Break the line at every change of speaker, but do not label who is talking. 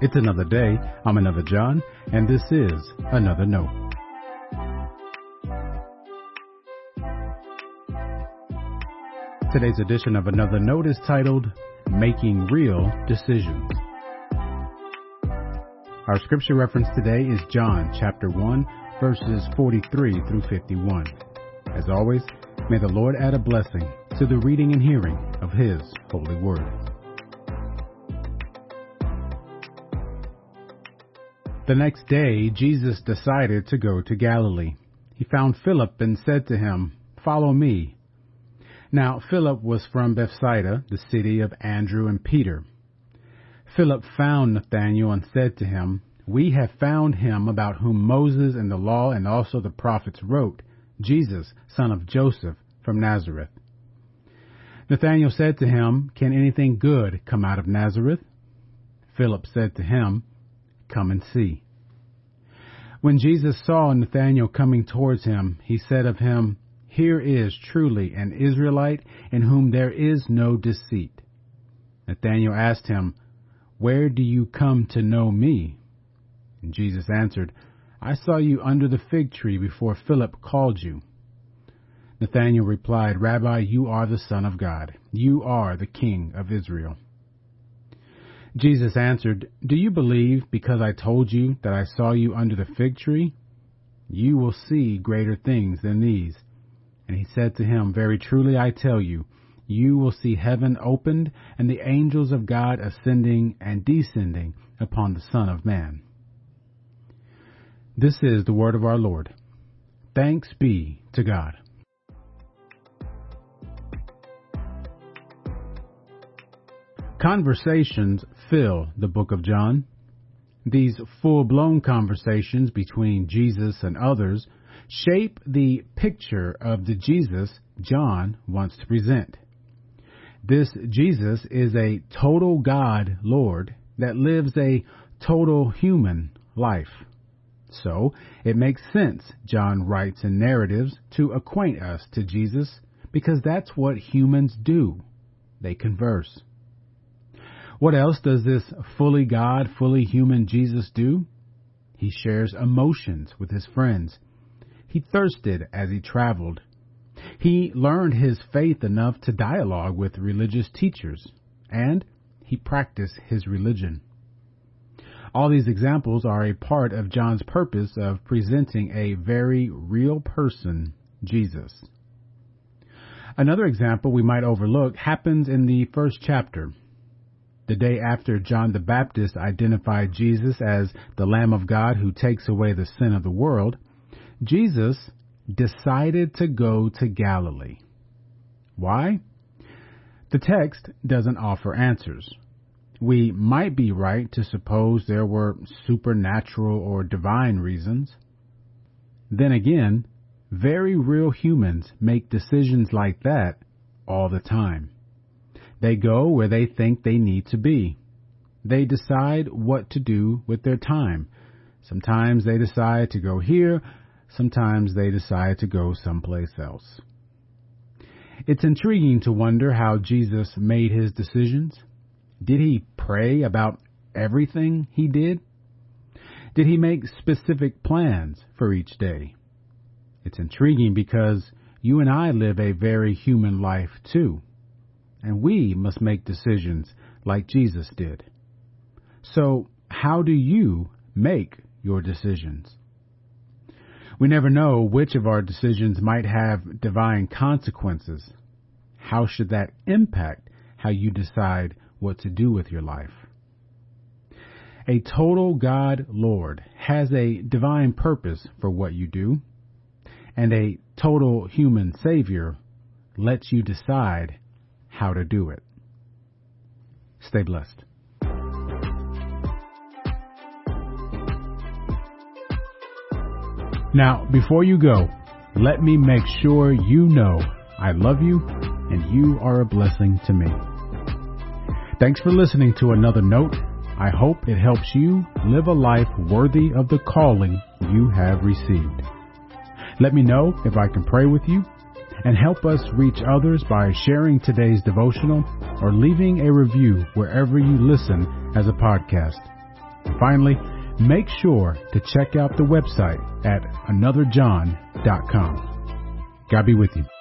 It's another day. I'm another John, and this is Another Note. Today's edition of Another Note is titled Making Real Decisions. Our scripture reference today is John chapter 1 verses 43 through 51. As always, may the Lord add a blessing to the reading and hearing of His holy word. The next day, Jesus decided to go to Galilee. He found Philip and said to him, Follow me. Now, Philip was from Bethsaida, the city of Andrew and Peter. Philip found Nathanael and said to him, We have found him about whom Moses and the law and also the prophets wrote, Jesus, son of Joseph, from Nazareth. Nathanael said to him, Can anything good come out of Nazareth? Philip said to him, Come and see. When Jesus saw Nathanael coming towards him, he said of him, Here is truly an Israelite in whom there is no deceit. Nathanael asked him, Where do you come to know me? And Jesus answered, I saw you under the fig tree before Philip called you. Nathanael replied, Rabbi, you are the Son of God. You are the King of Israel. Jesus answered, Do you believe because I told you that I saw you under the fig tree? You will see greater things than these. And he said to him, Very truly I tell you, you will see heaven opened and the angels of God ascending and descending upon the Son of Man. This is the word of our Lord. Thanks be to God. Conversations fill the book of John. These full blown conversations between Jesus and others shape the picture of the Jesus John wants to present. This Jesus is a total God Lord that lives a total human life. So it makes sense John writes in narratives to acquaint us to Jesus because that's what humans do. They converse. What else does this fully God, fully human Jesus do? He shares emotions with his friends. He thirsted as he traveled. He learned his faith enough to dialogue with religious teachers, and he practiced his religion. All these examples are a part of John's purpose of presenting a very real person, Jesus. Another example we might overlook happens in the first chapter the day after John the Baptist identified Jesus as the Lamb of God who takes away the sin of the world, Jesus decided to go to Galilee. Why? The text doesn't offer answers. We might be right to suppose there were supernatural or divine reasons. Then again, very real humans make decisions like that all the time. They go where they think they need to be. They decide what to do with their time. Sometimes they decide to go here, sometimes they decide to go someplace else. It's intriguing to wonder how Jesus made his decisions. Did he pray about everything he did? Did he make specific plans for each day? It's intriguing because you and I live a very human life too and we must make decisions like Jesus did. So, how do you make your decisions? We never know which of our decisions might have divine consequences. How should that impact how you decide what to do with your life? A total God Lord has a divine purpose for what you do, and a total human Savior lets you decide how to do it. Stay blessed. Now, before you go, let me make sure you know I love you and you are a blessing to me. Thanks for listening to another note. I hope it helps you live a life worthy of the calling you have received. Let me know if I can pray with you and help us reach others by sharing today's devotional or leaving a review wherever you listen as a podcast. finally, make sure to check out the website at anotherjohn.com. God be with you.